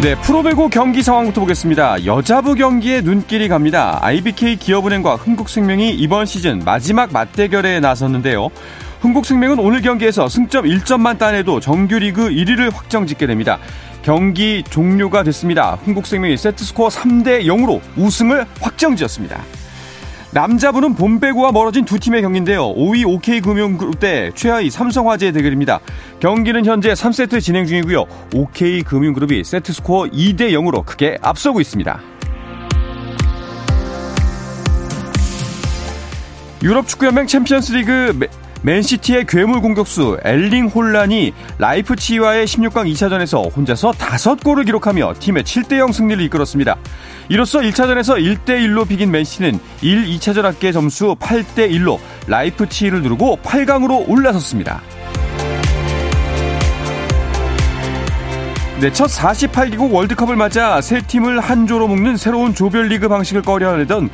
네, 프로배구 경기 상황부터 보겠습니다. 여자부 경기에 눈길이 갑니다. IBK 기업은행과 흥국생명이 이번 시즌 마지막 맞대결에 나섰는데요. 흥국생명은 오늘 경기에서 승점 1점만 따내도 정규리그 1위를 확정짓게 됩니다. 경기 종료가 됐습니다. 흥국생명이 세트스코어 3대 0으로 우승을 확정지었습니다. 남자분은 봄배구와 멀어진 두 팀의 경기인데요. 5위 OK금융그룹 대 최하위 삼성화재의 대결입니다. 경기는 현재 3세트 진행 중이고요. OK금융그룹이 세트스코어 2대 0으로 크게 앞서고 있습니다. 유럽 축구연맹 챔피언스리그 맨시티의 괴물 공격수 엘링 홀란이 라이프치와의 16강 2차전에서 혼자서 5골을 기록하며 팀의 7대0 승리를 이끌었습니다. 이로써 1차전에서 1대1로 비긴 맨시티는 1, 2차전 합계 점수 8대1로 라이프치히를 누르고 8강으로 올라섰습니다. 네, 첫 48개국 월드컵을 맞아 세 팀을 한 조로 묶는 새로운 조별리그 방식을 꺼려하던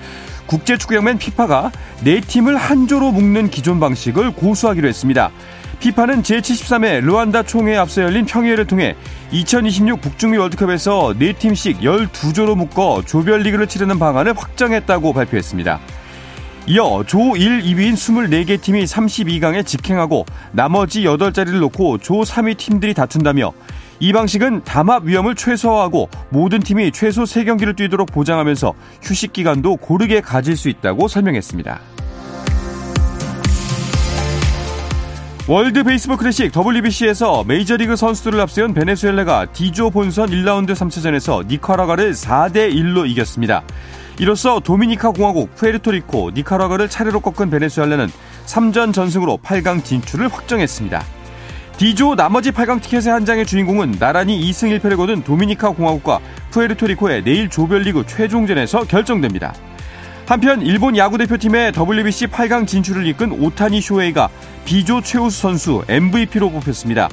국제축구연맹 피파가 네 팀을 한 조로 묶는 기존 방식을 고수하기로 했습니다. 피파는 제73회 르완다 총회에 앞서 열린 평의회를 통해 2026 북중미 월드컵에서 4팀씩 12조로 묶어 조별리그를 치르는 방안을 확정했다고 발표했습니다. 이어 조 1, 2위인 24개 팀이 32강에 직행하고 나머지 8자리를 놓고 조 3위 팀들이 다툰다며 이 방식은 담합 위험을 최소화하고 모든 팀이 최소 3경기를 뛰도록 보장하면서 휴식 기간도 고르게 가질 수 있다고 설명했습니다. 월드 베이스볼 클래식 WBC에서 메이저리그 선수들을 앞세운 베네수엘라가 D조 본선 1라운드 3차전에서 니카라과를 4대 1로 이겼습니다. 이로써 도미니카 공화국, 푸에르토리코, 니카라과를 차례로 꺾은 베네수엘라는 3전 전승으로 8강 진출을 확정했습니다. D조 나머지 8강 티켓의 한 장의 주인공은 나란히 2승 1패를 거둔 도미니카 공화국과 푸에르토리코의 내일 조별리그 최종전에서 결정됩니다. 한편 일본 야구대표팀의 WBC 8강 진출을 이끈 오타니 쇼헤이가 B조 최우수 선수 MVP로 뽑혔습니다.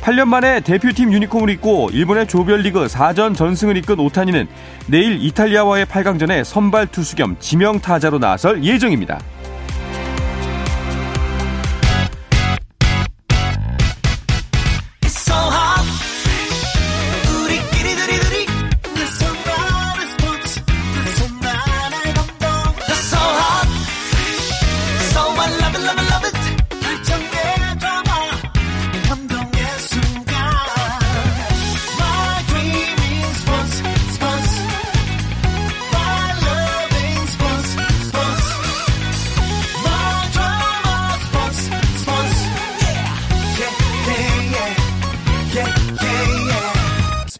8년 만에 대표팀 유니폼을 입고 일본의 조별리그 4전 전승을 이끈 오타니는 내일 이탈리아와의 8강전에 선발 투수 겸 지명 타자로 나설 예정입니다.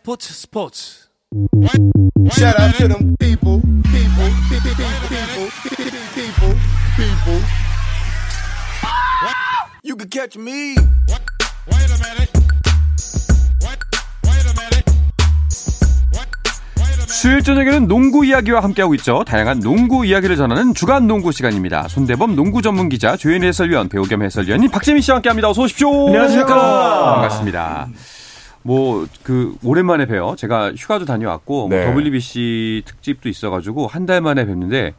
스포츠 스포츠 Shout out to them people, people, people, people, people, people, people. You can catch me. Wait a minute Wait, wait a minute Wait, wait a minute 수요일 저녁에는 농구 이야기와 함께하고 있죠. 다양한 농구 이야기를 전하는 주간 농구 시간입니다. 손대범 농구 전문 기자, 조현 해설위원, 배우 겸 해설위원인 박재민 씨와 함께합니다. 어서 오십시오. 안녕하십니까. 반갑습니다. 뭐 그 오랜만에 뵈요. 제가 휴가도 다녀왔고 네. 뭐 WBC 특집도 있어가지고 한 달 만에 뵙는데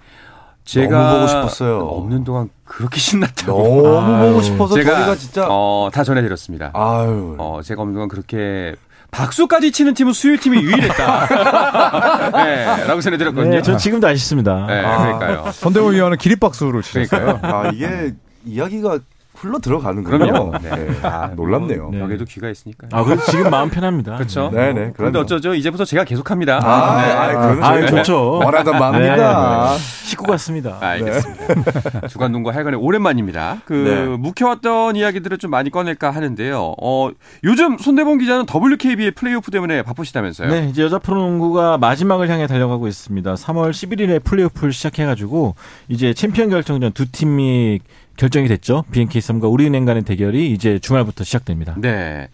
제가 너무 보고 싶었어요. 없는 동안 그렇게 신났다고. 너무 보고 싶어서 제가 저희가 진짜 어, 다 전해드렸습니다. 아유 어, 제가 없는 동안 그렇게 박수까지 치는 팀은 수요일팀이 유일했다. 네, 라고 전해드렸거든요. 네, 전 지금도 아쉽습니다. 네, 아. 그러니까요. 선대원 위원은 기립박수를. 그러니까요. 아 이게 이야기가 흘러 들어가는 그럼요. 거요. 네. 아, 놀랍네요. 네. 여기도 귀가 있으니까. 아, 그래도 지금 마음 편합니다. 그렇죠. 네 네. 그런데 그럼요. 어쩌죠? 이제부터 제가 계속합니다. 아, 네. 아, 그건 아, 저희가 좋죠. 원하던 마음입니다. 식구 같습니다. 알겠습니다. 주간 농구 하여간에 오랜만입니다. 그 네. 묵혀왔던 이야기들을 좀 많이 꺼낼까 하는데요. 어, 요즘 손대범 기자는 WKB의 플레이오프 때문에 바쁘시다면서요? 네, 이제 여자 프로농구가 마지막을 향해 달려가고 있습니다. 3월 11일에 플레이오프를 시작해가지고 이제 챔피언 결정전 두 팀이 결정이 됐죠. BNK 썸과 우리은행 간의 대결이 이제 주말부터 시작됩니다. 네.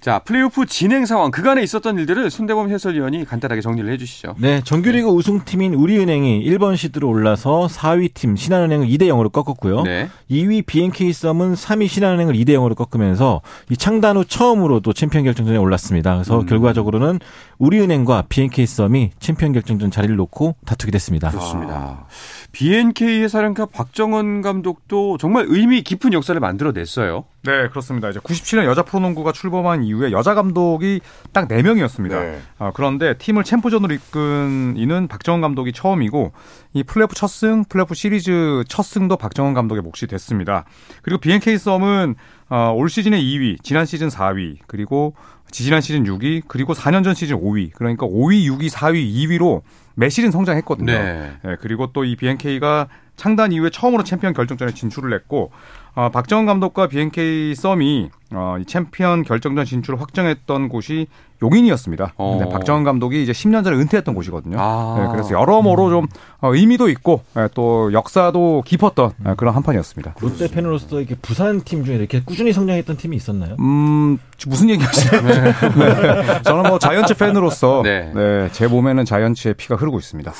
자, 플레이오프 진행 상황, 그간에 있었던 일들을 손대범 해설위원이 간단하게 정리를 해 주시죠. 네, 정규리그 우승팀인 우리은행이 1번 시드로 올라서 4위 팀 신한은행을 2대 0으로 꺾었고요. 네. 2위 BNK 썸은 3위 신한은행을 2대 0으로 꺾으면서 이 창단 후 처음으로 또 챔피언 결정전에 올랐습니다. 그래서 음. 결과적으로는 우리은행과 BNK 썸이 챔피언 결정전 자리를 놓고 다투게 됐습니다. 그렇습니다. BNK의 사령탑 박정원 감독도 정말 의미 깊은 역사를 만들어냈어요. 네, 그렇습니다. 이제 97년 여자 프로농구가 출범한 이후에 여자 감독이 딱 4명이었습니다. 네. 아, 그런데 팀을 챔프전으로 이끈 이는 박정원 감독이 처음이고 이 플레이오프 첫 승, 플레이오프 시리즈 첫 승도 박정원 감독의 몫이 됐습니다. 그리고 BNK 썸은 어, 올 시즌의 2위, 지난 시즌 4위, 그리고 지지난 시즌 6위, 그리고 4년 전 시즌 5위. 그러니까 5위, 6위, 4위, 2위로 매 시즌 성장했거든요. 네. 예, 그리고 또 이 BNK가 창단 이후에 처음으로 챔피언 결정전에 진출을 했고 어, 박정은 감독과 BNK 썸이 어, 이 챔피언 결정전 진출을 확정했던 곳이 용인이었습니다. 어. 근데 박정은 감독이 이제 10년 전에 은퇴했던 곳이거든요. 아. 예, 그래서 여러모로 좀 어, 의미도 있고 예, 또 역사도 깊었던 예, 그런 한 판이었습니다. 롯데 팬으로서 이렇게 부산 팀 중에 이렇게 꾸준히 성장했던 팀이 있었나요? 음 무슨 얘기하시나요? 네. 저는 뭐 자이언츠 팬으로서 네. 네, 제 몸에는 자이언츠의 피가 흐르고 있습니다.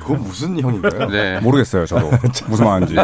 그건 무슨 형인가요? 네. 모르겠어요, 저도 무슨 말인지.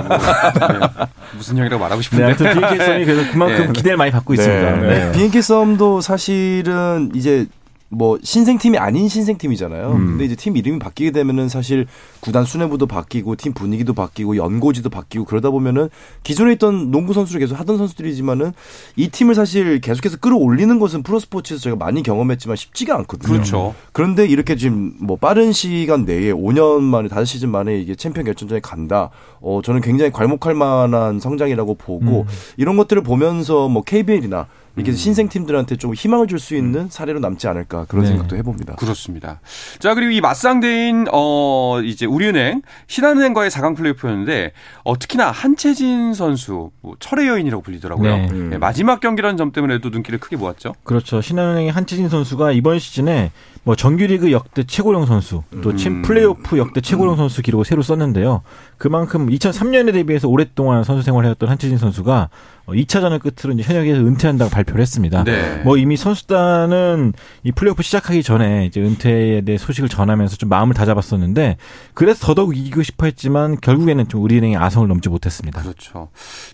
무슨 형이라고 말하고 네, 싶은데. BNK 썸이 그래서 그만큼 네. 기대를 많이 받고 있습니다. 네. 네. 비행기 썸도 사실은 이제 뭐 신생팀이 아닌 신생팀이잖아요. 음. 근데 이제 팀 이름이 바뀌게 되면은 사실 구단 수뇌부도 바뀌고 팀 분위기도 바뀌고 연고지도 바뀌고 그러다 보면은 기존에 있던 농구 선수를 계속 하던 선수들이지만은 이 팀을 사실 계속해서 끌어올리는 것은 프로스포츠에서 저희가 많이 경험했지만 쉽지가 않거든요. 그렇죠. 그런데 이렇게 지금 뭐 빠른 시간 내에 5년 만에 5시즌 만에 이게 챔피언 결정전에 간다. 어 저는 굉장히 괄목할 만한 성장이라고 보고 이런 것들을 보면서 뭐 KBL이나 이렇게 신생 팀들한테 좀 희망을 줄 수 있는 사례로 남지 않을까 그런 네. 생각도 해봅니다. 그렇습니다. 자, 그리고 이 맞상대인, 어, 이제 우리은행, 신한은행과의 4강 플레이오프였는데, 어, 특히나 한채진 선수, 뭐 철의 여인이라고 불리더라고요. 네. 네, 마지막 경기라는 점 때문에도 눈길을 크게 모았죠. 그렇죠. 신한은행의 한치진 선수가 이번 시즌에 뭐 정규리그 역대 최고령 선수, 또 음. 챔 플레이오프 역대 최고령 선수 기록을 새로 썼는데요. 그만큼 2003년에 대비해서 오랫동안 선수 생활을 해왔던 한치진 선수가 2차전을 끝으로 이제 현역에서 은퇴한다고 발 표를 했습니다. 네. 뭐 이미 선수단은 이 플레이오프 시작하기 전에 이제 은퇴에 대해 소식을 전하면서 좀 마음을 다잡았었는데 그래서 더더욱 이기고 싶어 했지만 결국에는 좀 우리은행의 아성을 넘지 못했습니다. 그렇죠.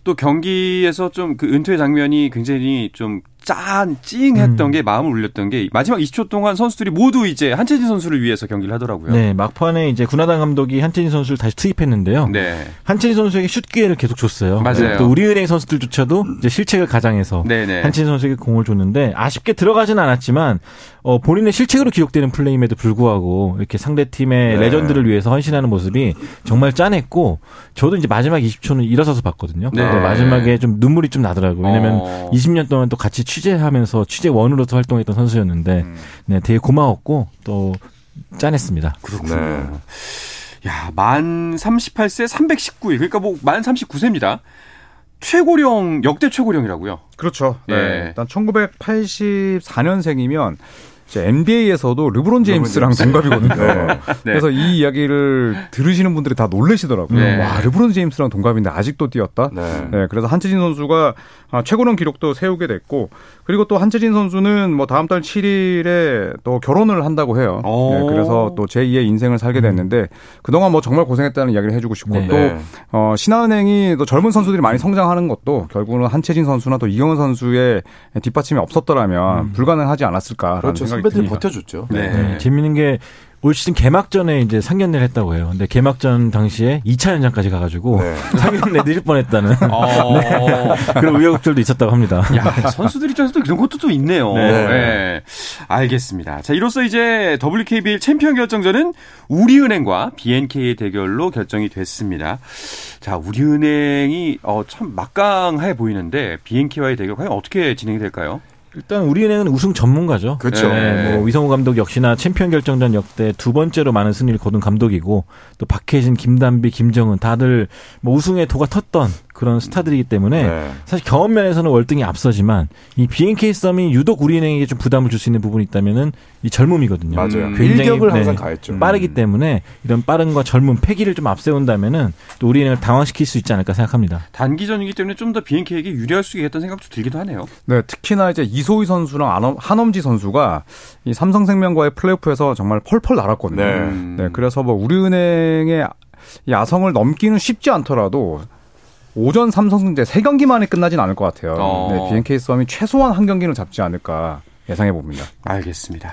또 경기에서 좀 그 은퇴 장면이 굉장히 좀 짠, 찡했던 음. 게 마음을 울렸던 게 마지막 20초 동안 선수들이 모두 이제 한채진 선수를 위해서 경기를 하더라고요. 네, 막판에 이제 군하단 감독이 한채진 선수를 다시 투입했는데요. 네. 한채진 선수에게 슛 기회를 계속 줬어요. 맞아요. 또 우리은행 선수들조차도 이제 실책을 가장해서 네네. 한채진 선수에게 공을 줬는데 아쉽게 들어가지는 않았지만 어, 본인의 실책으로 기록되는 플레이임에도 불구하고 이렇게 상대 팀의 네. 레전드를 위해서 헌신하는 모습이 정말 짠했고 저도 이제 마지막 20초는 일어서서 봤거든요. 네. 근데 마지막에 좀 눈물이 좀 나더라고요. 왜냐면 어. 20년 동안 또 같이 취재하면서 취재 원으로서 활동했던 선수였는데 네, 되게 고마웠고 또 짠했습니다. 네. 야, 만 38세 319일. 그러니까 뭐 만 39세입니다. 최고령, 역대 최고령이라고요. 그렇죠. 네. 예. 일단 1984년생이면 이제 NBA에서도 르브론 제임스랑 동갑이거든요. 네. 그래서 이 이야기를 들으시는 분들이 다 놀라시더라고요. 네. 와, 르브론 제임스랑 동갑인데 아직도 뛰었다? 네. 네, 그래서 한채진 선수가 아, 최고령 기록도 세우게 됐고, 그리고 또 한채진 선수는 뭐 다음 달 7일에 또 결혼을 한다고 해요. 오. 네, 그래서 또 제2의 인생을 살게 됐는데, 그동안 뭐 정말 고생했다는 이야기를 해주고 싶고, 네. 또, 네. 어, 신한은행이 또 젊은 선수들이 많이 성장하는 것도 결국은 한채진 선수나 또 이경은 선수의 뒷받침이 없었더라면 불가능하지 않았을까라는 그렇죠. 생각이 선배들이. 버텨줬죠. 네. 네, 재밌는 게 올 시즌 개막전에 이제 상견례를 했다고 해요. 근데 개막전 당시에 2차 연장까지 가가지고 네. 상견례 늦을 뻔했다는 어. 그런 우여곡절도 있었다고 합니다. 야, 선수들 입장에서도 그런 것도 또 있네요. 네. 네. 알겠습니다. 자, 이로써 이제 WKBL 챔피언 결정전은 우리은행과 BNK의 대결로 결정이 됐습니다. 자, 우리은행이 어, 참 막강해 보이는데 BNK와의 대결 과연 어떻게 진행이 될까요? 일단 우리은행은 우승 전문가죠. 그렇죠. 네, 뭐 위성우 감독 역시나 챔피언 결정전 역대 두 번째로 많은 승리를 거둔 감독이고 또 박혜진, 김단비, 김정은 다들 뭐 우승의 도가 텄던 그런 스타들이기 때문에 네. 사실 경험 면에서는 월등히 앞서지만 이 BNK 썸이 유독 우리은행에게 좀 부담을 줄 수 있는 부분이 있다면은 이 젊음이거든요. 맞아요. 음, 굉장히, 일격을 네, 항상 가했죠. 빠르기 때문에 이런 빠름과 젊은 패기를 좀 앞세운다면은 또 우리은행을 당황시킬 수 있지 않을까 생각합니다. 단기전이기 때문에 좀 더 BNK에게 유리할 수 있겠다는 생각도 들기도 하네요. 네, 특히나 이제 이소희 선수랑 한엄지 선수가 이 삼성생명과의 플레이오프에서 정말 펄펄 날았거든요. 네. 음. 네, 그래서 뭐 우리은행의 이 야성을 넘기는 쉽지 않더라도 오전 삼성승제 세 경기만에 끝나진 않을 것 같아요. 어. 네, BNK 썸이 최소한 한 경기는 잡지 않을까 예상해 봅니다. 알겠습니다.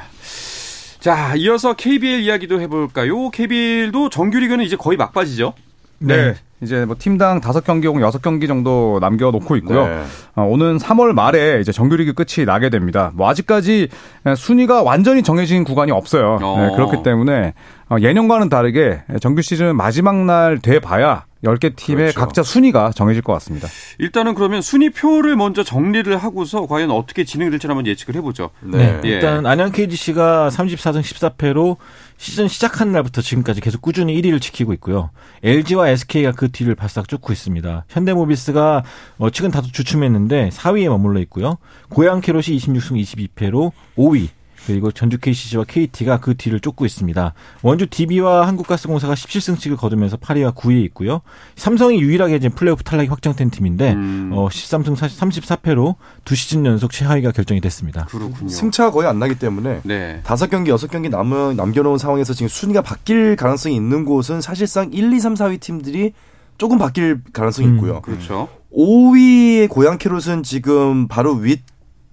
자, 이어서 KBL 이야기도 해볼까요? KBL도 정규리그는 이제 거의 막바지죠. 네. 이제 뭐 팀당 다섯 경기 혹은 여섯 경기 정도 남겨놓고 있고요. 네. 어, 오는 3월 말에 이제 정규리그 끝이 나게 됩니다. 뭐 아직까지 순위가 완전히 정해진 구간이 없어요. 어. 네, 그렇기 때문에 어, 예년과는 다르게 정규 시즌 마지막 날 돼 봐야 10개 팀의 그렇죠. 각자 순위가 정해질 것 같습니다. 일단은 그러면 순위표를 먼저 정리를 하고서 과연 어떻게 진행될지 한번 예측을 해보죠. 네. 예. 일단 안양 KGC가 34승 14패로 시즌 시작한 날부터 지금까지 계속 꾸준히 1위를 지키고 있고요. LG와 SK가 그 뒤를 바싹 쫓고 있습니다. 현대모비스가 어, 최근 다소 주춤했는데 4위에 머물러 있고요. 고양 캐롯이 26승 22패로 5위. 그리고 전주 KCC와 KT가 그 뒤를 쫓고 있습니다. 원주 DB와 한국가스공사가 17승씩을 거두면서 8위와 9위에 있고요. 삼성이 유일하게 이제 플레이오프 탈락이 확정된 팀인데 음. 어, 13승 34패로 두 시즌 연속 최하위가 결정이 됐습니다. 그렇군요. 승차가 거의 안 나기 때문에 네. 다섯 경기 여섯 경기 남은 남겨놓은 상황에서 지금 순위가 바뀔 가능성이 있는 곳은 사실상 1, 2, 3, 4위 팀들이 조금 바뀔 가능성이 음, 있고요. 그렇죠. 5위의 고양 캐롯은 지금 바로 윗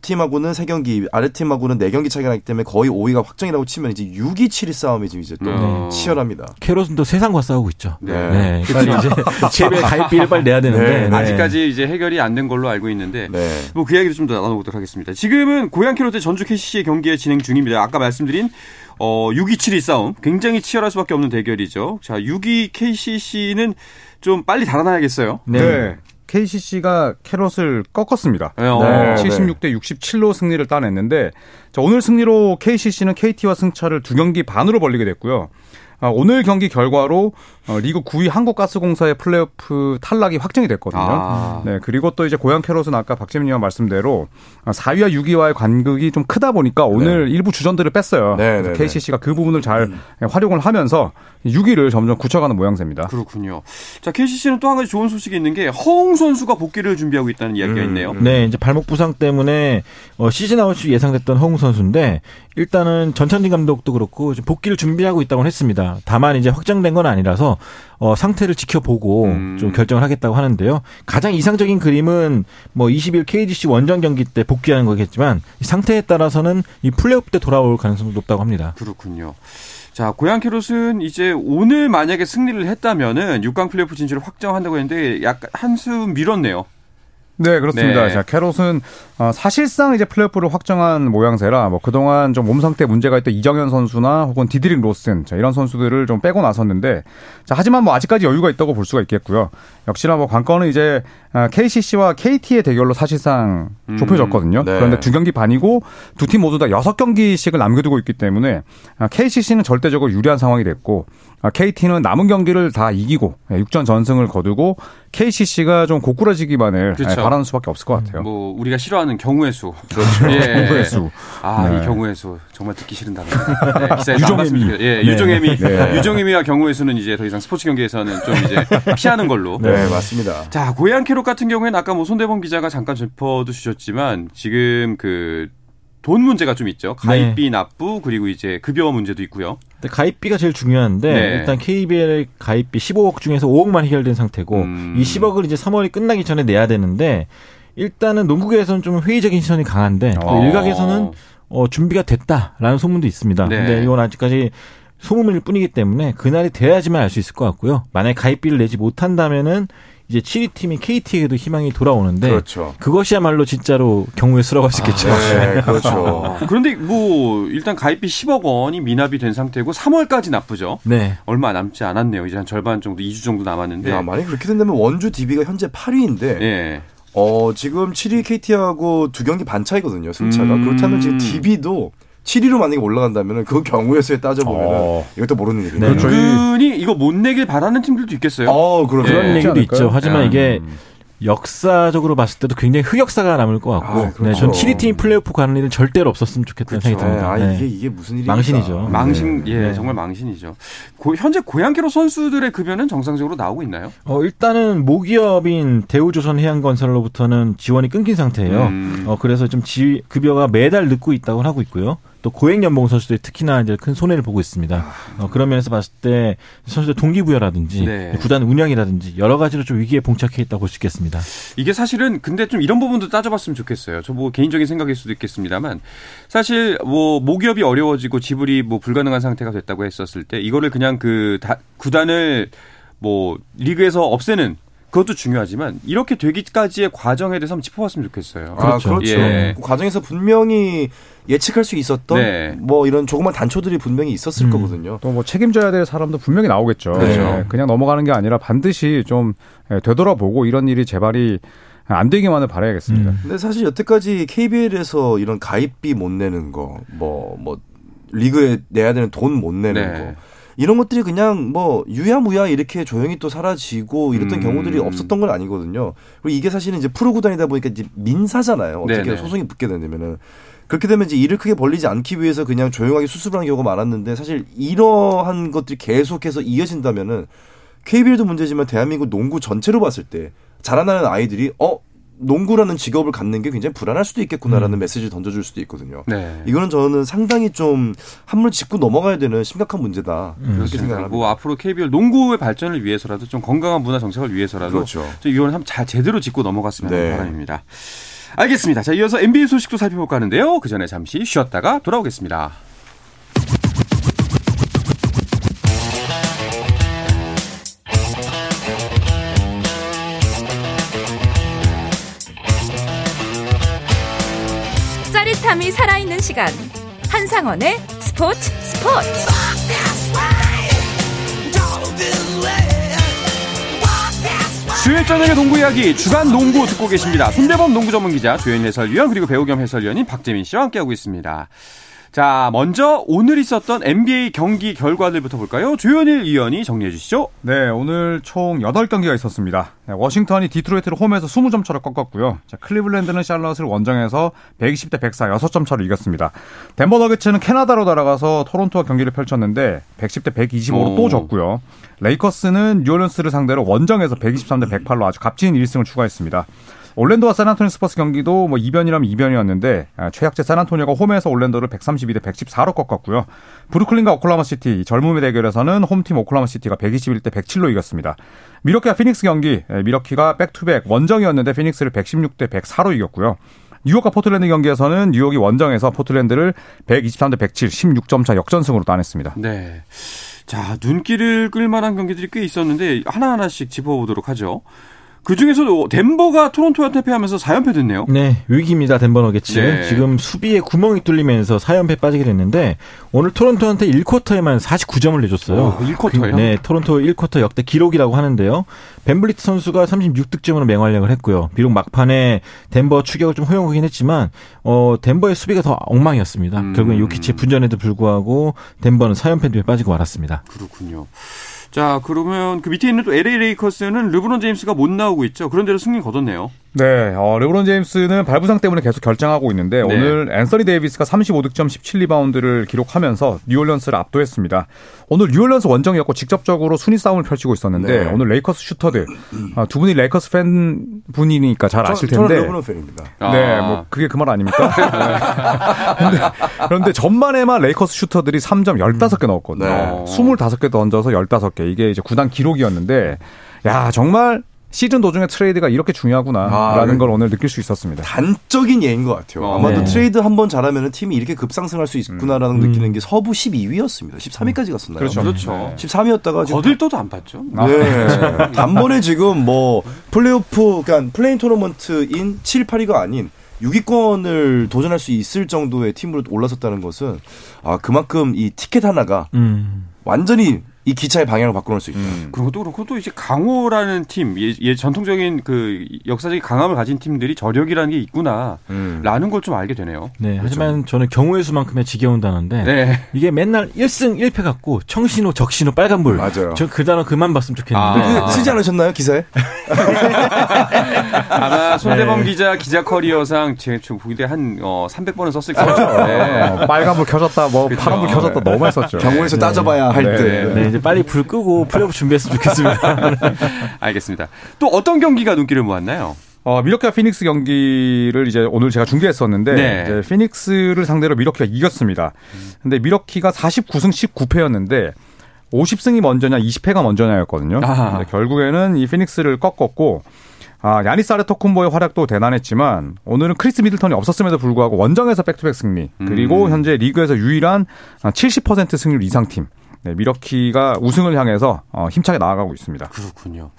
팀하고는 세 경기, 아래 팀하고는 네 경기 차이가 나기 때문에 거의 5위가 확정이라고 치면 이제 6위, 7위 싸움이 지금 이제 또 네. 치열합니다. 캐롯은 또 세상과 싸우고 있죠. 네. 네, 빨리 이제 제배 가입비를 빨리 내야 되는데 네, 네. 아직까지 이제 해결이 안 된 걸로 알고 있는데 네. 뭐그 이야기도 좀더 나눠보도록 하겠습니다. 지금은 고양 캐롯 대 전주 KCC의 경기가 진행 중입니다. 아까 말씀드린 어 6위 7위 싸움 굉장히 치열할 수밖에 없는 대결이죠. 자 6위 KCC는 좀 빨리 달아나야겠어요. 네. KCC가 캐롯을 꺾었습니다. 네, 어. 네. 76대 67로 승리를 따냈는데 자, 오늘 승리로 KCC는 KT와 승차를 두 경기 반으로 벌리게 됐고요. 아, 오늘 경기 결과로 어, 리그 9위 한국가스공사의 플레이오프 탈락이 확정이 됐거든요. 아. 네, 그리고 또 이제 고양 캐롯은 아까 박재민님 말씀대로 4위와 6위와의 간극이 좀 크다 보니까 오늘 일부 주전들을 뺐어요. 네, 네, KCC가 그 부분을 잘 활용을 하면서 6위를 점점 굳혀가는 모양새입니다. 그렇군요. 자 KCC는 또 한 가지 좋은 소식이 있는 게 허웅 선수가 복귀를 준비하고 있다는 이야기가 음. 있네요. 네, 이제 발목 부상 때문에 어, 시즌 아웃이 예상됐던 허웅 선수인데 일단은 전천진 감독도 그렇고 복귀를 준비하고 있다고 했습니다. 다만 이제 확정된 건 아니라서 어, 상태를 지켜보고 음. 좀 결정을 하겠다고 하는데요. 가장 이상적인 그림은 뭐 20일 KGC 원정 경기 때 복귀하는 거겠지만 이 상태에 따라서는 이 플레이오프 때 돌아올 가능성도 높다고 합니다. 그렇군요. 자, 고양 캐롯은 이제 오늘 만약에 승리를 했다면은 6강 플레이오프 진출을 확정한다고 했는데 약간 한숨 밀었네요. 네, 그렇습니다. 네. 자, 캐롯은 어, 사실상 이제 플레이오프를 확정한 모양새라 뭐 그동안 좀 몸 상태 문제가 있던 이정현 선수나 혹은 디드릭 로슨 자, 이런 선수들을 좀 빼고 나섰는데 자, 하지만 뭐 아직까지 여유가 있다고 볼 수가 있겠고요. 역시나 뭐 관건은 이제 어, KCC와 KT의 대결로 사실상 음, 좁혀졌거든요. 네. 그런데 두 경기 반이고 두 팀 모두 다 여섯 경기씩을 남겨두고 있기 때문에 아, KCC는 절대적으로 유리한 상황이 됐고 아, KT는 남은 경기를 다 이기고 6전 전승을 거두고 KCC가 좀 고꾸라지기만을 그렇죠. 바라는 수밖에 없을 것 같아요. 뭐 우리가 싫어하는 경우의 수. 그렇죠. 예. 경우의 수. 아, 네. 이 경우의 수 정말 듣기 싫은 단어. 네, 좋겠- 예, 유종애미. 네. 유종애미와 경우의 수는 이제 더 이상 스포츠 경기에서는 좀 이제 피하는 걸로. 네, 맞습니다. 자, 고양 캐롯 같은 경우에는 아까 뭐 손대범 기자가 잠깐 짚어도 주셨지만 지금 그 돈 문제가 좀 있죠. 가입비 납부 그리고 이제 급여 문제도 있고요. 근데 가입비가 제일 중요한데 네. 일단 KBL 가입비 15억 중에서 5억만 해결된 상태고 음. 이 10억을 이제 3월이 끝나기 전에 내야 되는데 일단은 농구계에서는 좀 회의적인 시선이 강한데 또 어. 일각에서는 어, 준비가 됐다라는 소문도 있습니다. 네. 근데 이건 아직까지 소문일 뿐이기 때문에 그날이 돼야지만 알 수 있을 것 같고요. 만약에 가입비를 내지 못한다면은 이제 7위 팀인 KT에게도 희망이 돌아오는데 그렇죠. 그것이야말로 진짜로 경우의 수라고 할 수 있겠죠. 네, 그렇죠. 어, 그런데 뭐 일단 가입비 10억 원이 미납이 된 상태고 3월까지 납부죠. 네. 얼마 남지 않았네요. 이제 한 절반 정도, 2주 정도 남았는데. 야, 만약 그렇게 된다면 원주 DB가 현재 8위인데 예. 어, 지금 7위 KT하고 두 경기 반 차이거든요, 승차가. 음. 그렇다면 지금 DB도 7위로 만약에 올라간다면은 그 경우의 수에 따져보면은 어. 이것도 모르는 일이네요. 네. 그렇죠. 은근히 이거 못 내길 바라는 팀들도 있겠어요. 어, 그러면 그런 예. 얘기도? 있죠. 하지만 음. 이게 역사적으로 봤을 때도 굉장히 흑역사가 남을 것 같고, 아, 그렇죠. 네, 전 7위 팀이 플레이오프 가는 일은 절대로 없었으면 좋겠다는 생각이 네, 듭니다. 아, 네. 이게 이게 무슨 일이니까. 망신이죠. 망신, 예, 네. 정말 망신이죠. 고- 현재 고양기로 선수들의 급여는 정상적으로 나오고 있나요? 어, 일단은 모기업인 대우조선해양건설로부터는 지원이 끊긴 상태예요. 음. 어, 그래서 좀 지, 급여가 매달 늦고 있다고 하고 있고요. 또 고액 연봉 선수들이 특히나 이제 큰 손해를 보고 있습니다. 어, 그런 면에서 봤을 때 선수들 동기부여라든지 네. 구단 운영이라든지 여러 가지로 좀 위기에 봉착해 있다고 볼 수 있겠습니다. 이게 사실은 근데 좀 이런 부분도 따져봤으면 좋겠어요. 저 뭐 개인적인 생각일 수도 있겠습니다만 사실 뭐 모기업이 어려워지고 지불이 뭐 불가능한 상태가 됐다고 했었을 때 이거를 그냥 그 다- 구단을 뭐 리그에서 없애는 그것도 중요하지만 이렇게 되기까지의 과정에 대해서 한번 짚어봤으면 좋겠어요. 아, 그렇죠. 예. 그 과정에서 분명히 예측할 수 있었던 네. 뭐 이런 조그만 단초들이 분명히 있었을 음. 거거든요. 또 뭐 책임져야 될 사람도 분명히 나오겠죠. 그렇죠. 예, 그냥 넘어가는 게 아니라 반드시 좀 예, 되돌아보고 이런 일이 재발이 안 되기만을 바라야겠습니다. 음. 근데 사실 여태까지 KBL에서 이런 가입비 못 내는 거, 뭐, 뭐, 리그에 내야 되는 돈 못 내는 네. 거. 이런 것들이 그냥 뭐 유야무야 이렇게 조용히 또 사라지고 이랬던 음. 경우들이 없었던 건 아니거든요. 그리고 이게 사실은 이제 프로 구단이다 보니까 이제 민사잖아요. 어떻게 네네. 소송이 붙게 되면은 그렇게 되면 이제 일을 크게 벌리지 않기 위해서 그냥 조용하게 수습하는 경우가 많았는데 사실 이러한 것들이 계속해서 이어진다면은 KBL도 문제지만 대한민국 농구 전체로 봤을 때 자라나는 아이들이 어 농구라는 직업을 갖는 게 굉장히 불안할 수도 있겠구나라는 메시지를 던져줄 수도 있거든요. 네. 이거는 저는 상당히 좀 한물 짚고 넘어가야 되는 심각한 문제다. 그렇게 그렇습니다. 생각합니다. 뭐 앞으로 KBL 농구의 발전을 위해서라도 좀 건강한 문화 정책을 위해서라도 그렇죠. 좀 이거는 한번 잘 제대로 짚고 넘어갔으면 하는 네. 바람입니다. 알겠습니다. 자, 이어서 NBA 소식도 살펴볼까 하는데요. 그 전에 잠시 쉬었다가 돌아오겠습니다. 시간 한상원의 스포츠 스포츠 수요일 저녁의 농구 이야기 주간 농구 듣고 계십니다. 손대범 농구 전문 기자 조현일 해설위원 그리고 배우 겸 해설위원인 박재민 씨와 함께하고 있습니다. 자, 먼저 오늘 있었던 NBA 경기 결과들부터 볼까요? 조현일 위원이 정리해 주시죠. 네, 오늘 총 8경기가 있었습니다. 네, 워싱턴이 디트로이트를 홈에서 20점 차로 꺾었고요. 자, 클리블랜드는 샬럿을 원정에서 120대 104 6점 차로 이겼습니다. 덴버 너기츠는 캐나다로 날아가서 토론토와 경기를 펼쳤는데 110대 125로 오. 또 졌고요. 레이커스는 뉴올리언스를 상대로 원정에서 123대 108로 아주 값진 1승을 추가했습니다. 올랜도와 샌안토니오 스퍼스 경기도 뭐 이변이라면 이변이었는데 아, 최약체 샌안토니오가 홈에서 올랜도를 132대 114로 꺾었고요. 브루클린과 오클라호마 시티 젊음의 대결에서는 홈팀 오클라호마 시티가 121대 107로 이겼습니다. 밀워키와 피닉스 경기 예, 밀워키가 back-to-back 원정이었는데 피닉스를 116대 104로 이겼고요. 뉴욕과 포틀랜드 경기에서는 뉴욕이 원정에서 포틀랜드를 123대 107, 16점 차 역전승으로 따냈습니다. 네. 자, 눈길을 끌만한 경기들이 꽤 있었는데 하나하나씩 짚어보도록 하죠. 그 중에서도 덴버가 토론토한테 패하면서 4연패 됐네요. 네, 위기입니다. 덴버 너게츠. 네. 지금 수비에 구멍이 뚫리면서 4연패 빠지게 됐는데 오늘 토론토한테 1쿼터에만 49점을 내줬어요. 오, 1쿼터예요? 네, 토론토 1쿼터 역대 기록이라고 하는데요. 벤블리트 선수가 36득점으로 맹활약을 했고요. 비록 막판에 덴버 추격을 좀 허용하긴 했지만 어 덴버의 수비가 더 엉망이었습니다. 음. 결국엔 요키치의 분전에도 불구하고 덴버는 4연패 뒤에 빠지고 말았습니다. 그렇군요. 자, 그러면 그 밑에 있는 또 LA 레이커스는 르브론 제임스가 못 나오고 있죠. 그런데도 승리 거뒀네요. 네, 어, 르브론 제임스는 발 부상 때문에 계속 결장하고 있는데 네. 오늘 앤서니 데이비스가 35득점 17리바운드를 기록하면서 뉴올리언스를 압도했습니다. 오늘 뉴올리언스 원정이었고 직접적으로 순위 싸움을 펼치고 있었는데 네. 오늘 레이커스 슈터들 아, 두 분이 레이커스 팬 분이니까 잘 아실 저, 저는 텐데 르브론 팬입니다. 네, 아. 뭐 그게 그 말 아닙니까? 네. 근데, 그런데 전반에만 레이커스 슈터들이 3점 15개 넣었거든요. 네. 25개 던져서 15개. 이게 이제 구단 기록이었는데 야, 정말 시즌 도중에 트레이드가 이렇게 중요하구나라는 아, 걸 오늘 느낄 수 있었습니다. 단적인 예인 것 같아요. 어. 아마도 네. 트레이드 한 번 잘하면 팀이 이렇게 급상승할 수 있구나라는 걸 느끼는 게 서부 12위였습니다. 13위까지 갔었나요? 그렇죠. 그렇죠. 13위였다가 지금 거들떠도 안 봤죠. 네. 단번에 지금 뭐 플레이오프, 그러니까 play-in 토너먼트인 7, 8위가 아닌 6위권을 도전할 수 있을 정도의 팀으로 올라섰다는 것은 아 그만큼 이 티켓 하나가 음. 완전히 이 기차의 방향을 바꿔놓을 수 있다. 음. 그런 것도 그렇고 또 이제 강호라는 팀, 예, 예, 전통적인 그 역사적인 강함을 가진 팀들이 저력이라는 게 있구나. 음. 라는 걸 좀 알게 되네요. 네, 하지만 저는 경우의 수만큼의 지겨운 단어인데 네. 이게 맨날 1승 1패 같고 청신호, 적신호, 빨간불. 맞아요. 저 그 단어 그만 봤으면 좋겠는데. 아. 그 쓰지 않으셨나요 기사에? 아마 손대범 네. 기자 기자 커리어상 제 보기 때한 어, 300번은 썼을 거예요. 네. 어, 빨간불 켜졌다, 뭐 그쵸. 파란불 켜졌다 너무 했었죠. 경우에서 따져봐야 할 네. 때. 네, 이제 빨리 불 끄고 플레이오프 준비했으면 좋겠습니다. 알겠습니다. 또 어떤 경기가 눈길을 모았나요? 어, 미러키와 피닉스 경기를 이제 오늘 제가 중계했었는데 네. 이제 피닉스를 상대로 미러키가 이겼습니다. 근데 미러키가 49승 19패였는데 50승이 먼저냐 20패가 먼저냐였거든요. 결국에는 이 피닉스를 꺾었고 아, 야니스 아데토쿤보의 활약도 대단했지만 오늘은 크리스 미들턴이 없었음에도 불구하고 원정에서 back-to-back 승리 그리고 음. 현재 리그에서 유일한 70% 승률 이상 팀 네, 밀워키가 우승을 향해서 어, 힘차게 나아가고 있습니다. 그렇군요.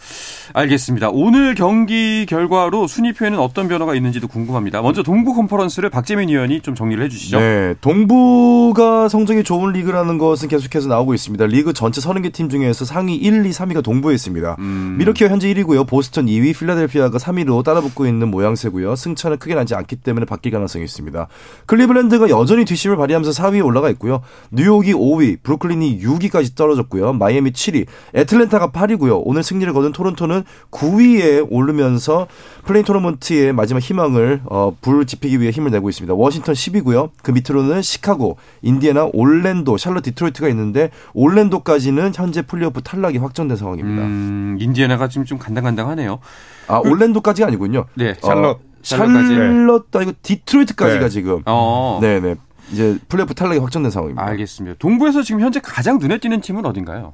알겠습니다. 오늘 경기 결과로 순위표에는 어떤 변화가 있는지도 궁금합니다. 먼저 동부 컨퍼런스를 박재민 위원이 좀 정리를 해주시죠. 네, 동부가 성적이 좋은 리그라는 것은 계속해서 나오고 있습니다. 리그 전체 30개 팀 중에서 상위 1, 2, 3위가 동부에 있습니다. 음. 밀워키가 현재 1위고요. 보스턴 2위, 필라델피아가 3위로 따라붙고 있는 모양새고요. 승차는 크게 나지 않기 때문에 바뀔 가능성이 있습니다. 클리블랜드가 여전히 뒷심을 발휘하면서 4위에 올라가 있고요. 뉴욕이 5위, 브루클린이 6위 까지 떨어졌고요. 마이애미 7위, 애틀랜타가 8위고요. 오늘 승리를 거둔 토론토는 9위에 오르면서 play-in 토너먼트의 마지막 희망을 어, 불 지피기 위해 힘을 내고 있습니다. 워싱턴 10위고요. 그 밑으로는 시카고, 인디애나, 올랜도, 샬럿, 디트로이트가 있는데 올랜도까지는 현재 플레이오프 탈락이 확정된 상황입니다. 음, 인디애나가 지금 좀 간당간당하네요. 아 올랜도까지가 아니군요. 네, 샬럿. 어. 샬럿 아니고 디트로이트까지가 네. 지금 어, 네네 이제 플레이오프 탈락이 확정된 상황입니다. 알겠습니다. 동부에서 지금 현재 가장 눈에 띄는 팀은 어딘가요?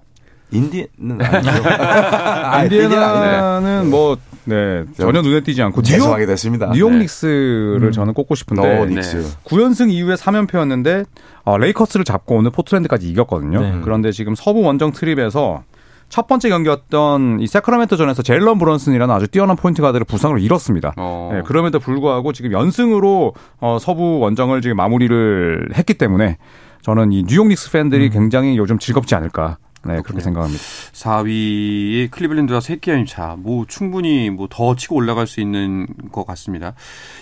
인디는 아니죠. 아, 인디애나는 뭐 네, 전혀 눈에 띄지 않고 뉴욕 죄송하게 됐습니다. 뉴욕 네. 닉스를 저는 꼽고 싶은데 어, 닉스. 네. 9연승 이후에 3연패였는데 어, 레이커스를 잡고 오늘 포틀랜드까지 이겼거든요. 네. 그런데 지금 서부 원정 trip에서 첫 번째 경기였던 이 새크라멘토전에서 제일런 브런슨이라는 아주 뛰어난 포인트 가드를 부상으로 잃었습니다. 어. 네, 그럼에도 불구하고 지금 연승으로 어, 서부 원정을 지금 마무리를 했기 때문에 저는 이 뉴욕 닉스 팬들이 굉장히 요즘 즐겁지 않을까. 네, 그렇게 생각합니다. 4위의 클리블랜드와 3게임 차. 뭐 충분히 뭐 더 치고 올라갈 수 있는 것 같습니다.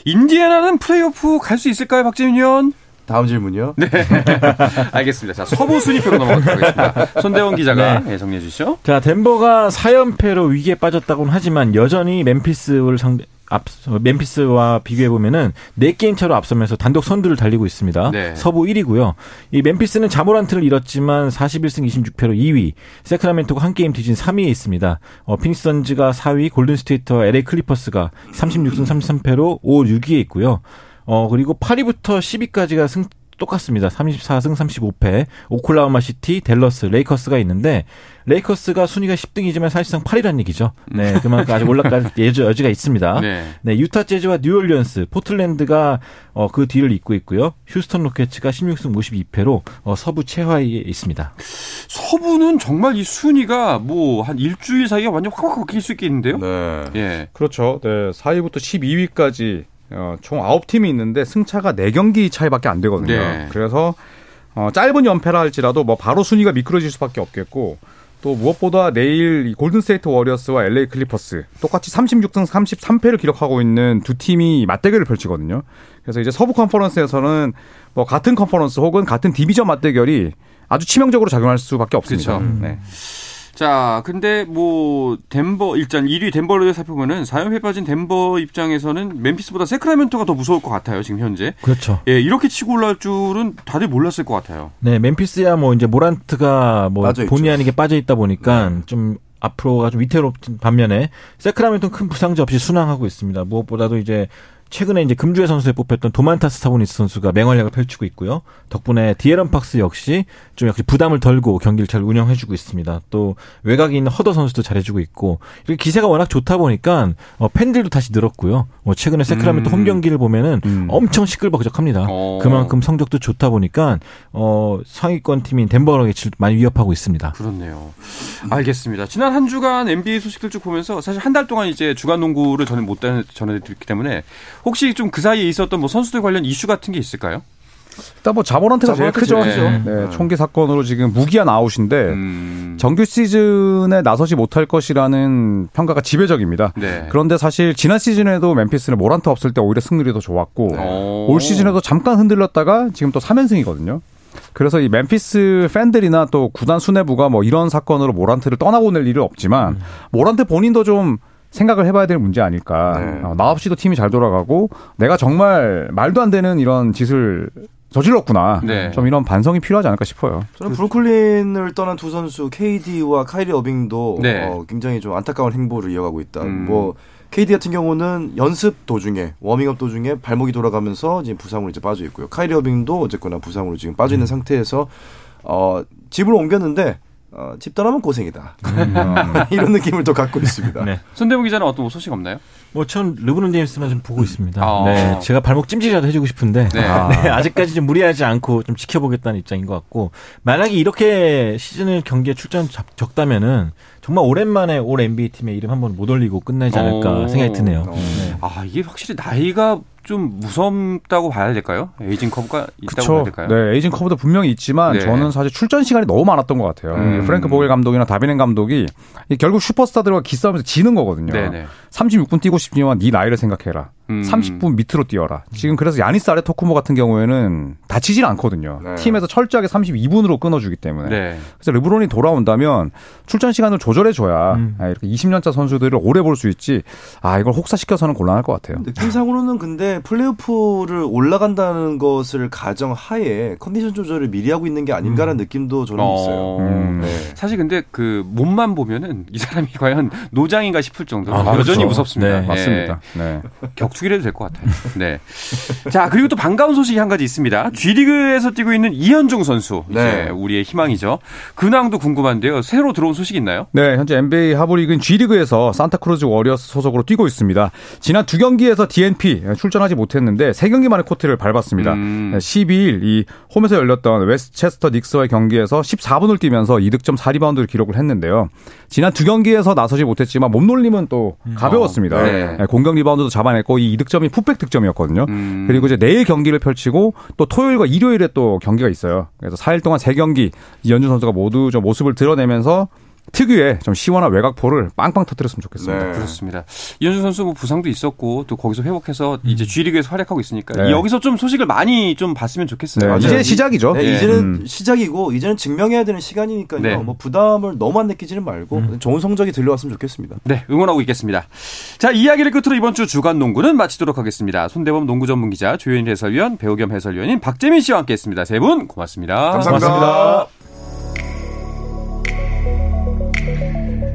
인디애나는 플레이오프 갈 수 있을까요, 박재민 위원? 다음 질문이요. 네. 알겠습니다. 자, 서부 순위표로 넘어가도록 하겠습니다. 손대원 기자가 네, 정리해 주시죠. 자, 덴버가 4연패로 위기에 빠졌다고는 하지만 여전히 멤피스를 상대 앞 멤피스와 비교해 보면은 4게임 차로 앞서면서 단독 선두를 달리고 있습니다. 네. 서부 1위고요. 이 멤피스는 자 모란트를 잃었지만 41승 26패로 2위, 새크라멘토가 한 게임 뒤진 3위에 있습니다. 어, 피닉스 선즈가 4위, 골든 스테이트와 LA 클리퍼스가 36승 33패로 5, 6위에 있고요. 어, 그리고 8위부터 10위까지가 승 똑같습니다. 34승 35패. 오클라호마 시티, 댈러스, 레이커스가 있는데 레이커스가 순위가 10등이지만 사실상 8위란 얘기죠. 네, 그만큼 아직 올라갈 여지, 여지가 있습니다. 네. 네, 유타 재즈와 뉴올리언스, 포틀랜드가 어, 그 뒤를 잇고 있고요. 휴스턴 로켓츠가 16승 52패로 어, 서부 최하위에 있습니다. 서부는 정말 이 순위가 뭐 한 일주일 사이에 완전 확확 바뀔 수 있겠는데요? 네. 예. 그렇죠. 네, 4위부터 12위까지 어, 총 9팀이 있는데 승차가 4경기 차이밖에 안 되거든요. 네. 그래서 어, 짧은 연패라 할지라도 뭐 바로 순위가 미끄러질 수밖에 없겠고 또 무엇보다 내일 이 골든스테이트 워리어스와 LA 클리퍼스 똑같이 36승 33패를 기록하고 있는 두 팀이 맞대결을 펼치거든요. 그래서 이제 서부 컨퍼런스에서는 뭐 같은 컨퍼런스 혹은 같은 디비전 맞대결이 아주 치명적으로 작용할 수밖에 없습니다. 그렇죠. 네. 자, 근데 뭐 덴버 일단 1위 덴버를 살펴보면은 4연패 빠진 덴버 입장에서는 멤피스보다 새크라멘토가 더 무서울 것 같아요, 지금 현재. 그렇죠. 예, 이렇게 치고 올라올 줄은 다들 몰랐을 것 같아요. 네, 멤피스야 뭐 이제 모란트가 뭐 빠져 있죠. 본의 아니게 빠져 있다 보니까 좀 앞으로가 좀 위태로워진 반면에 새크라멘토는 큰 부상자 없이 순항하고 있습니다. 무엇보다도 이제 최근에 이제 금주의 선수에 뽑혔던 도만타스 사보니스 선수가 맹활약을 펼치고 있고요. 덕분에 디애런 팍스 역시 좀 역시 부담을 덜고 경기를 잘 운영해주고 있습니다. 또 외곽에 있는 허터 선수도 잘해주고 있고 이렇게 기세가 워낙 좋다 보니까 어, 팬들도 다시 늘었고요. 뭐 최근에 새크라멘토 음. 홈 경기를 보면은 음. 엄청 시끌벅적합니다. 어. 그만큼 성적도 좋다 보니까 어, 상위권 팀인 덴버 너게츠를 많이 위협하고 있습니다. 그렇네요. 알겠습니다. 지난 한 주간 NBA 소식들 쭉 보면서 사실 한 달 동안 이제 주간 농구를 저는 못 전해드렸기 때문에 혹시 좀 그 사이에 있었던 뭐 선수들 관련 이슈 같은 게 있을까요? 일단 뭐 자모란트가 제일 크죠. 네. 크죠. 총기 사건으로 지금 무기한 아웃인데 음. 정규 시즌에 나서지 못할 것이라는 평가가 지배적입니다. 네. 그런데 사실 지난 시즌에도 멤피스는 모란트 없을 때 오히려 승률이 더 좋았고 오. 올 시즌에도 잠깐 흔들렸다가 지금 또 3연승이거든요. 그래서 이 멤피스 팬들이나 또 구단 수뇌부가 뭐 이런 사건으로 모란트를 떠나보낼 일은 없지만 음. 모란트 본인도 좀 생각을 해봐야 될 문제 아닐까. 네. 어, 나 없이도 팀이 잘 돌아가고 내가 정말 말도 안 되는 이런 짓을 저질렀구나. 네. 좀 이런 반성이 필요하지 않을까 싶어요. 저는 브루클린을 떠난 두 선수 KD와 카이리 어빙도 네. 어, 굉장히 좀 안타까운 행보를 이어가고 있다. 음. 뭐 KD 같은 경우는 연습 도중에 워밍업 도중에 발목이 돌아가면서 지금 부상으로 이제 빠져 있고요. 카이리 어빙도 어쨌거나 부상으로 지금 빠져 있는 상태에서 어, 집을 옮겼는데 어, 집 떠나면 고생이다. 이런 느낌을 또 갖고 있습니다. 네. 손대문 기자는 어떤 뭐 소식 없나요? 뭐 전 르브론 제임스만 좀 보고 있습니다. 아. 네, 제가 발목 찜질이라도 해주고 싶은데 네. 네, 아직까지 좀 무리하지 않고 좀 지켜보겠다는 입장인 것 같고 만약에 이렇게 시즌을 경기에 출전 적- 적다면은 정말 오랜만에 올 NBA 팀의 이름 한번 못 올리고 끝나지 않을까 오. 생각이 드네요. 어. 네. 아 이게 확실히 나이가 좀 무섭다고 봐야 될까요? 에이징 커브가 있다고 봐야 그렇죠. 될까요? 네, 에이징 커브도 분명히 있지만 네. 저는 사실 출전 시간이 너무 많았던 것 같아요. 음. 프랭크 보겔 감독이나 다비넨 감독이 이 결국 슈퍼스타들과 기싸움에서 지는 거거든요. 네네. 36분 뛰고 싶지만 네 나이를 생각해라. 음. 30분 밑으로 뛰어라. 지금 그래서 야니스 아레토쿠모 같은 경우에는 다치질 않거든요. 네. 팀에서 철저하게 32분으로 끊어주기 때문에. 네. 그래서 르브론이 돌아온다면 출전 시간을 조절해줘야 음. 아, 이렇게 20년차 선수들을 오래 볼 수 있지. 아 이걸 혹사시켜서는 곤란할 것 같아요. 느낌상으로는 근데 플레이오프를 올라간다는 것을 가정하에 컨디션 조절을 미리 하고 있는 게 아닌가라는 느낌도 저는 어. 있어요. 음. 네. 사실 근데 그 몸만 보면은 이 사람이 과연 노장인가 싶을 정도로 아, 여전히 그렇죠. 무섭습니다. 네, 맞습니다. 네. 격투기라도 될 것 같아요. 네. 자, 그리고 또 반가운 소식이 한 가지 있습니다. G리그에서 뛰고 있는 이현중 선수. 이제 네. 우리의 희망이죠. 근황도 궁금한데요. 새로 들어온 소식 있나요? 네, 현재 NBA 하부리그인 G리그에서 산타크루즈 워리어스 소속으로 뛰고 있습니다. 지난 두 경기에서 DNP 출전하지 못했는데 세 경기 만에 코트를 밟았습니다. 음. 12일 홈에서 열렸던 웨스체스터 닉스와의 경기에서 14분을 뛰면서 2득점 4리바운드를 기록을 했는데요. 지난 두 경기에서 나서지 못했지만 몸놀림은 또 가벼웠습니다. 어, 네. 네, 공격 리바운드도 잡아냈고 이 2득점이 putback 득점이었거든요. 음. 그리고 이제 내일 경기를 펼치고 또 토요일과 일요일에 또 경기가 있어요. 그래서 4일 동안 세 경기 이현중 선수가 모두 좀 모습을 드러내면서 특유의 좀 시원한 외곽포를 빵빵 터뜨렸으면 좋겠습니다. 네. 그렇습니다. 이현준 선수 뭐 부상도 있었고 또 거기서 회복해서 이제 G리그에서 활약하고 있으니까 네. 여기서 좀 소식을 많이 좀 봤으면 좋겠어요. 네. 이제 이- 시작이죠. 네, 예. 이제는 음. 시작이고 이제는 증명해야 되는 시간이니까요. 네. 뭐 부담을 너무 안 느끼지는 말고 좋은 성적이 들려왔으면 좋겠습니다. 네, 응원하고 있겠습니다. 자, 이야기를 끝으로 이번 주 주간 농구는 마치도록 하겠습니다. 손대범 농구 전문 기자, 조현일 해설위원, 배우 겸 해설위원인 박재민 씨와 함께 했습니다. 세 분 고맙습니다. 감사합니다.